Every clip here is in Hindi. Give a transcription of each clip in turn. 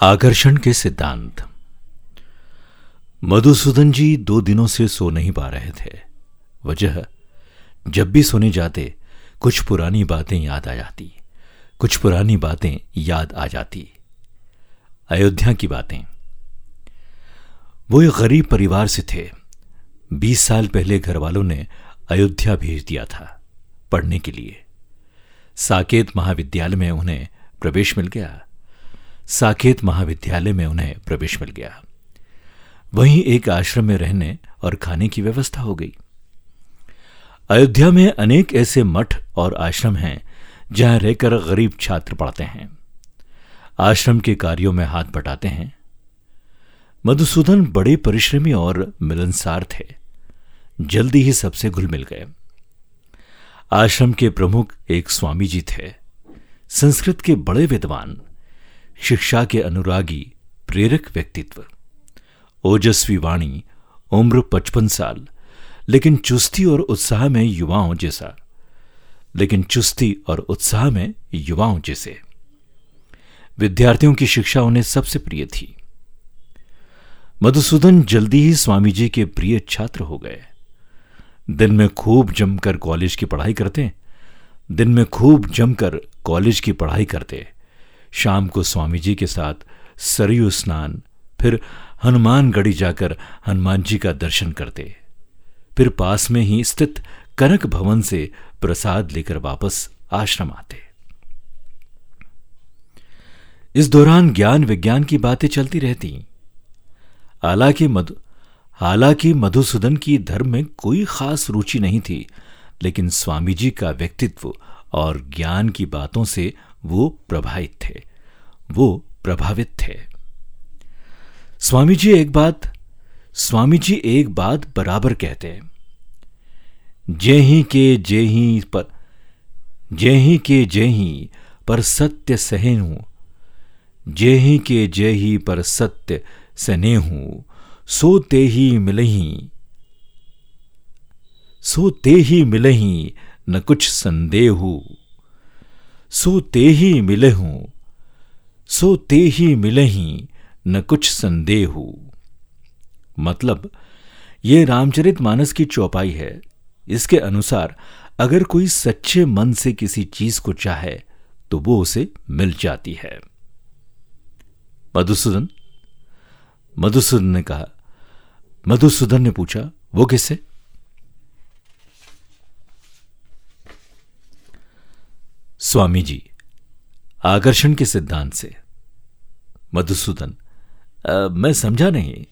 आकर्षण के सिद्धांत। मधुसूदन जी दो दिनों से सो नहीं पा रहे थे। वजह, जब भी सोने जाते, कुछ पुरानी बातें याद आ जाती। कुछ पुरानी बातें याद आ जाती। अयोध्या की बातें। वो एक गरीब परिवार से थे। बीस साल पहले घर वालों ने अयोध्या भेज दिया था, पढ़ने के लिए। साकेत महाविद्यालय में उन्हें प्रवेश मिल गया। साकेत महाविद्यालय में उन्हें प्रवेश मिल गया। वहीं एक आश्रम में रहने और खाने की व्यवस्था हो गई। अयोध्या में अनेक ऐसे मठ और आश्रम हैं, जहाँ रहकर गरीब छात्र पढ़ते हैं। आश्रम के कार्यों में हाथ बटाते हैं। मधुसूदन बड़े परिश्रमी और मिलनसार थे। जल्दी ही सबसे घुल मिल गए। आश्रम के प्रमुख एक स्वामी जी थे। संस्कृत के बड़े विद्वान। शिक्षा के अनुरागी प्रेरक व्यक्तित्व। ओजस्वी वाणी, उम्र पचपन साल, लेकिन चुस्ती और उत्साह में युवाओं जैसा। लेकिन चुस्ती और उत्साह में युवाओं जैसे। विद्यार्थियों की शिक्षा उन्हें सबसे प्रिय थी। मधुसूदन जल्दी ही स्वामी जी के प्रिय छात्र हो गए। दिन में खूब जमकर कॉलेज की पढ़ाई करते दिन में खूब जमकर कॉलेज की पढ़ाई करते शाम को स्वामी जी के साथ सरयू स्नान, फिर हनुमानगढ़ी जाकर हनुमान जी का दर्शन करते। फिर पास में ही स्थित कनक भवन से प्रसाद लेकर वापस आश्रम आते। इस दौरान ज्ञान विज्ञान की बातें चलती रहती। हालाँकि मधु, हालाँकि मधुसूदन की धर्म में कोई खास रुचि नहीं थी, लेकिन स्वामी जी का व्यक्तित्व और ज्ञान की बातों से वो प्रभावित थे। वो प्रभावित थे। स्वामी जी एक बात स्वामी जी एक बात बराबर कहते जय ही के जय ही पर, जय ही के जय ही पर सत्य सहनु। जय ही के जय ही पर सत्य सनेहू। सो ते ही मिलही सो ते ही मिलही न कुछ संदेहू। सो ते ही मिले हूँ, सो ते ही मिले ही न कुछ संदेह मतलब ये रामचरित मानस की चौपाई है। इसके अनुसार, अगर कोई सच्चे मन से किसी चीज़ को चाहे तो वो उसे मिल जाती है। मधुसूदन? मधुसूदन ने कहा। मधुसूदन ने पूछा, वो किससे स्वामी जी आकर्षण के सिद्धांत से। मधुसूदन मैं समझा नहीं।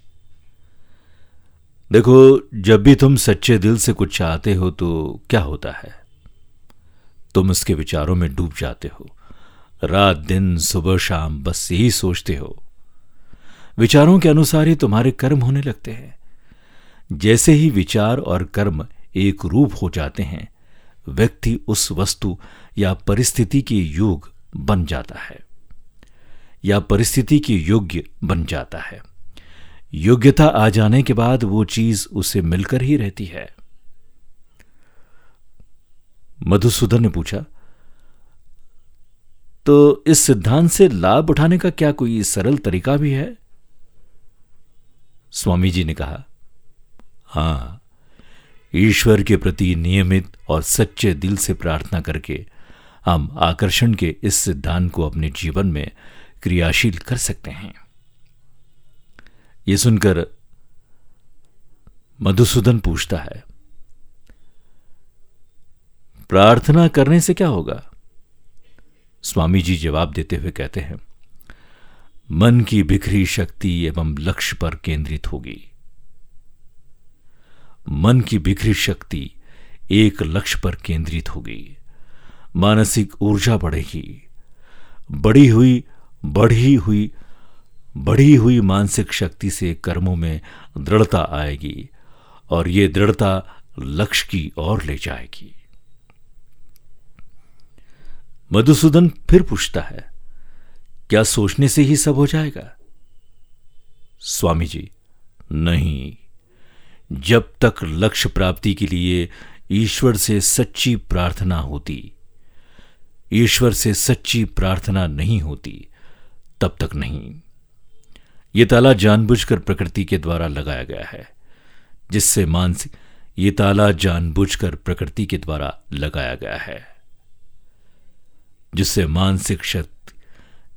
देखो, जब भी तुम सच्चे दिल से कुछ चाहते हो तो क्या होता है? तुम उसके विचारों में डूब जाते हो। रात, दिन, सुबह, शाम, बस यही सोचते हो। विचारों के अनुसार ही तुम्हारे कर्म होने लगते हैं। जैसे ही विचार और कर्म एक रूप हो जाते हैं, व्यक्ति उस वस्तु या परिस्थिति के योग बन जाता है। या परिस्थिति के योग्य बन जाता है। योग्यता आ जाने के बाद वो चीज़ उसे मिलकर ही रहती है। मधुसूदन ने पूछा तो इस सिद्धांत से लाभ उठाने का क्या कोई सरल तरीका भी है? स्वामी जी ने कहा, हाँ, ईश्वर के प्रति नियमित और सच्चे दिल से प्रार्थना करके हम आकर्षण के इस सिद्धांत को अपने जीवन में क्रियाशील कर सकते हैं। यह सुनकर मधुसूदन पूछता है, प्रार्थना करने से क्या होगा? स्वामी जी जवाब देते हुए कहते हैं, मन की बिखरी शक्ति एवं लक्ष्य पर केंद्रित होगी। मन की बिखरी शक्ति एक लक्ष्य पर केंद्रित होगी। मानसिक ऊर्जा बढ़ेगी। बढ़ी हुई बढ़ी हुई बढ़ी हुई मानसिक शक्ति से कर्मों में दृढ़ता आएगी और ये दृढ़ता लक्ष्य की ओर ले जाएगी। मधुसूदन फिर पूछता है, क्या सोचने से ही सब हो जाएगा? स्वामी जी नहीं। जब तक लक्ष्य प्राप्ति के लिए ईश्वर से सच्ची प्रार्थना होती ईश्वर से सच्ची प्रार्थना नहीं होती, तब तक नहीं। ये ताला जानबूझकर प्रकृति के द्वारा लगाया गया है, जिससे मानसिक, ये ताला जानबूझकर प्रकृति के द्वारा लगाया गया है, जिससे मानसिक शक्ति,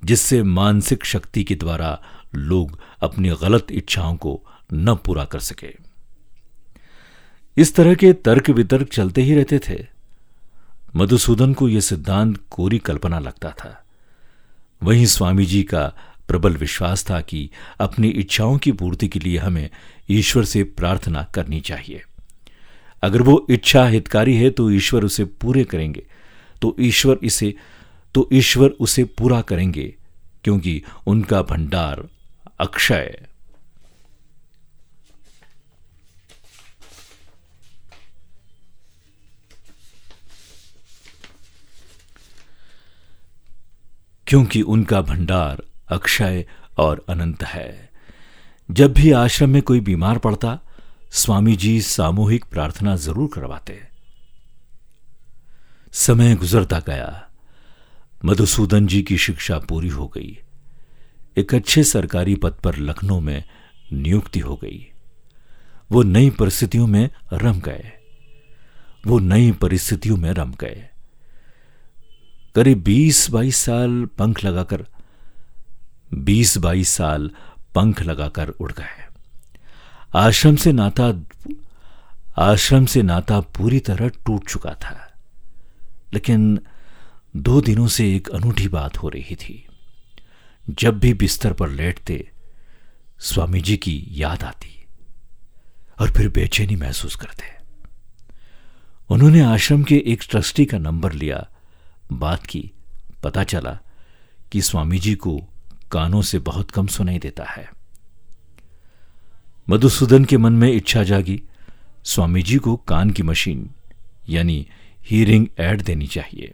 जिससे मानसिक शक्ति के द्वारा लोग अपनी गलत इच्छाओं को न पूरा कर सके। इस तरह के तर्क वितर्क चलते ही रहते थे। मधुसूदन को यह सिद्धांत कोरी कल्पना लगता था। वहीं स्वामी जी का प्रबल विश्वास था कि अपनी इच्छाओं की पूर्ति के लिए हमें ईश्वर से प्रार्थना करनी चाहिए। अगर वो इच्छा हितकारी है तो ईश्वर उसे पूरे करेंगे। तो ईश्वर इसे तो ईश्वर उसे पूरा करेंगे, क्योंकि उनका भंडार अक्षय क्योंकि उनका भंडार अक्षय और अनंत है। जब भी आश्रम में कोई बीमार पड़ता स्वामी जी सामूहिक प्रार्थना ज़रूर करवाते। समय गुजरता गया। मधुसूदन जी की शिक्षा पूरी हो गई। एक अच्छे सरकारी पद पर लखनऊ में नियुक्ति हो गई। वो नई परिस्थितियों में रम गए। वो नई परिस्थितियों में रम गए। करीब बीस बाईस साल पंख लगाकर, बीस बाईस साल पंख लगाकर उड़ गए आश्रम से नाता, आश्रम से नाता पूरी तरह टूट चुका था। लेकिन दो दिनों से एक अनूठी बात हो रही थी। जब भी बिस्तर पर लेटते स्वामी जी की याद आती और फिर बेचैनी महसूस करते। उन्होंने आश्रम के एक ट्रस्टी का नंबर लिया बात की। पता चला कि स्वामी जी को कानों से बहुत कम सुनाई देता है। मधुसूदन के मन में इच्छा जागी स्वामी जी को कान की मशीन, यानी हीरिंग एड देनी चाहिए।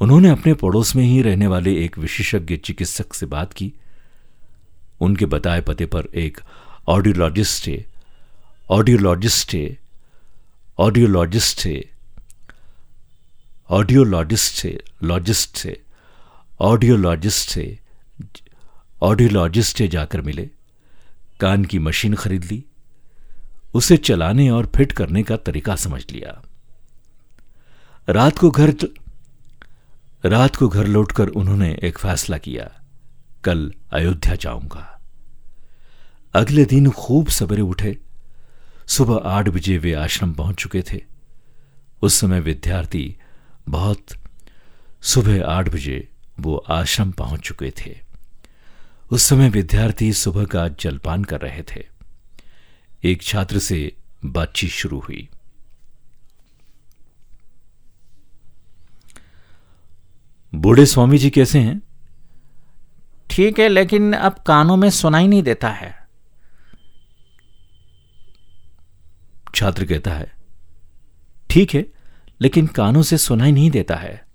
उन्होंने अपने पड़ोस में ही रहने वाले एक विशेषज्ञ चिकित्सक से बात की। उनके बताए पते पर एक ऑडियोलॉजिस्ट है ऑडियोलॉजिस्ट है ऑडियोलॉजिस्ट ऑडियोलॉजिस्ट से लॉजिस्ट से ऑडियोलॉजिस्ट से ऑडियोलॉजिस्ट से जाकर मिले, कान की मशीन खरीद ली, उसे चलाने और फिट करने का तरीका समझ लिया। रात को घर रात को घर लौटकर उन्होंने एक फैसला किया, कल अयोध्या जाऊँगा। अगले दिन खूब सवेरे उठे, सुबह आठ बजे वे आश्रम पहुँच चुके थे। उस समय विद्यार्थी बहुत सुबह आठ बजे वो आश्रम पहुँच चुके थे। उस समय विद्यार्थी सुबह का जलपान कर रहे थे। एक छात्र से बातचीत शुरू हुई। बूढ़े स्वामी जी कैसे हैं? ठीक है लेकिन अब कानों में सुनाई नहीं देता है। छात्र कहता है ठीक है लेकिन कानों से सुनाई नहीं देता है।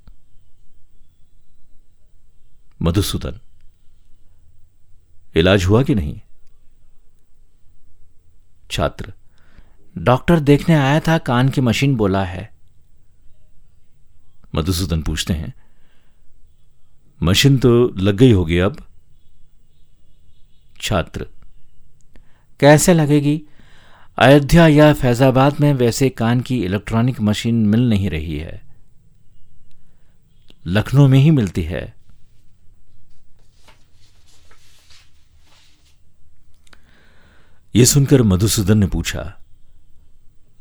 मधुसूदन, इलाज हुआ कि नहीं? छात्र, डॉक्टर देखने आया था, कान की मशीन बोला है। मधुसूदन पूछते हैं, मशीन तो लग गई होगी अब? छात्र, कैसे लगेगी? अयोध्या या फैजाबाद में वैसे कान की इलेक्ट्रॉनिक मशीन मिल नहीं रही है। लखनऊ में ही मिलती है। यह सुनकर मधुसूदन ने पूछा,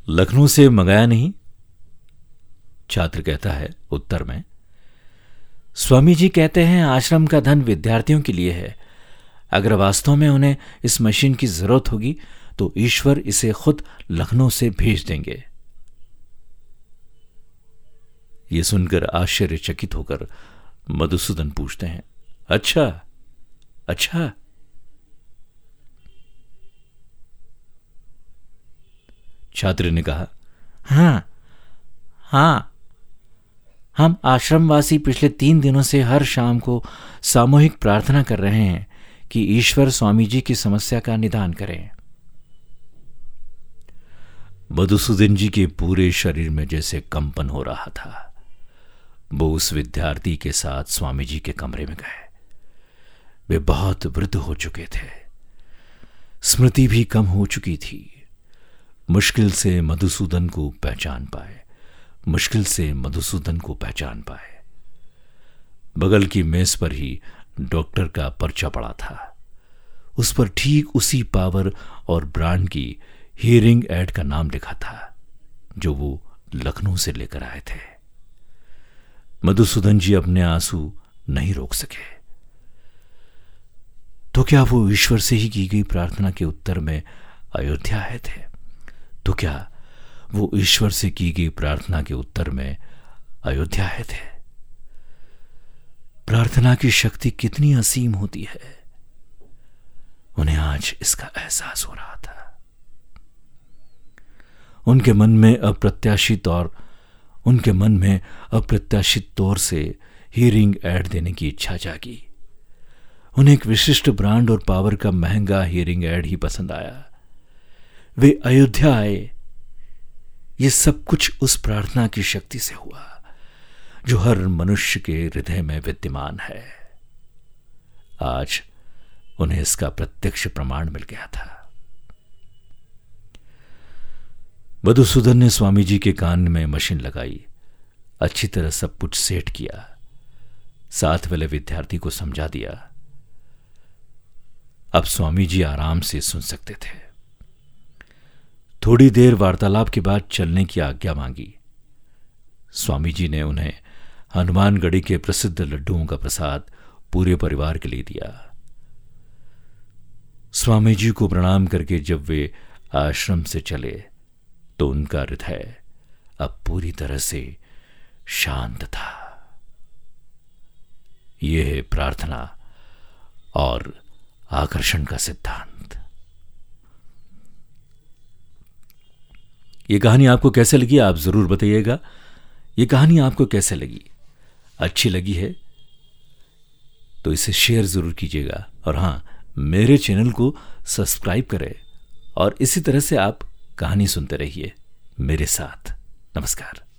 लखनऊ से मंगाया नहीं? छात्र कहता है, उत्तर में। स्वामी जी कहते हैं, आश्रम का धन विद्यार्थियों के लिए है। अगर वास्तव में उन्हें इस मशीन की ज़रूरत होगी तो ईश्वर इसे खुद लखनऊ से भेज देंगे। ये सुनकर आश्चर्यचकित होकर मधुसूदन पूछते हैं अच्छा अच्छा? छात्र ने कहा, हाँ हाँ, हम आश्रमवासी पिछले तीन दिनों से हर शाम को सामूहिक प्रार्थना कर रहे हैं कि ईश्वर स्वामी जी की समस्या का निदान करें। मधुसूदन जी के पूरे शरीर में जैसे कंपन हो रहा था। वो उस विद्यार्थी के साथ स्वामी जी के कमरे में गए। वे बहुत वृद्ध हो चुके थे। स्मृति भी कम हो चुकी थी। मुश्किल से मधुसूदन को पहचान पाए। मुश्किल से मधुसूदन को पहचान पाए। बगल की मेज पर ही डॉक्टर का पर्चा पड़ा था। उस पर ठीक उसी पावर और ब्रांड की हियरिंग एड का नाम लिखा था, जो वो लखनऊ से लेकर आए थे। मधुसूदन जी अपने आँसू नहीं रोक सके। तो क्या वो ईश्वर से ही की गई प्रार्थना के उत्तर में अयोध्या आए थे? तो क्या वो ईश्वर से की गई प्रार्थना के उत्तर में अयोध्या आए थे? प्रार्थना की शक्ति कितनी असीम होती है। उन्हें आज इसका एहसास हो रहा था। उनके मन में अप्रत्याशित और उनके मन में अप्रत्याशित तौर से हीरिंग एड देने की इच्छा जागी। उन्हें एक विशिष्ट ब्रांड और पावर का महँगा हीरिंग एड ही पसंद आया। वे अयोध्या आए। ये सब कुछ उस प्रार्थना की शक्ति से हुआ, जो हर मनुष्य के हृदय में विद्यमान है। आज उन्हें इसका प्रत्यक्ष प्रमाण मिल गया था। मधुसूदन ने स्वामी जी के कान में मशीन लगाई। अच्छी तरह सब कुछ सेट किया। साथ वाले विद्यार्थी को समझा दिया। अब स्वामी जी आराम से सुन सकते थे। थोड़ी देर वार्तालाप के बाद चलने की आज्ञा मांगी। स्वामी जी ने उन्हें हनुमानगढ़ी के प्रसिद्ध लड्डुओं का प्रसाद पूरे परिवार के लिए दिया। स्वामी जी को प्रणाम करके जब वे आश्रम से चले तो उनका हृदय अब पूरी तरह से शांत था। यह है प्रार्थना और आकर्षण का सिद्धांत। यह कहानी आपको कैसे लगी, आप ज़रूर बताइएगा। यह कहानी आपको कैसे लगी? अच्छी लगी है? तो इसे शेयर ज़रूर कीजिएगा। और हाँ, मेरे चैनल को सब्सक्राइब करें और इसी तरह से आप कहानी सुनते रहिए मेरे साथ। नमस्कार।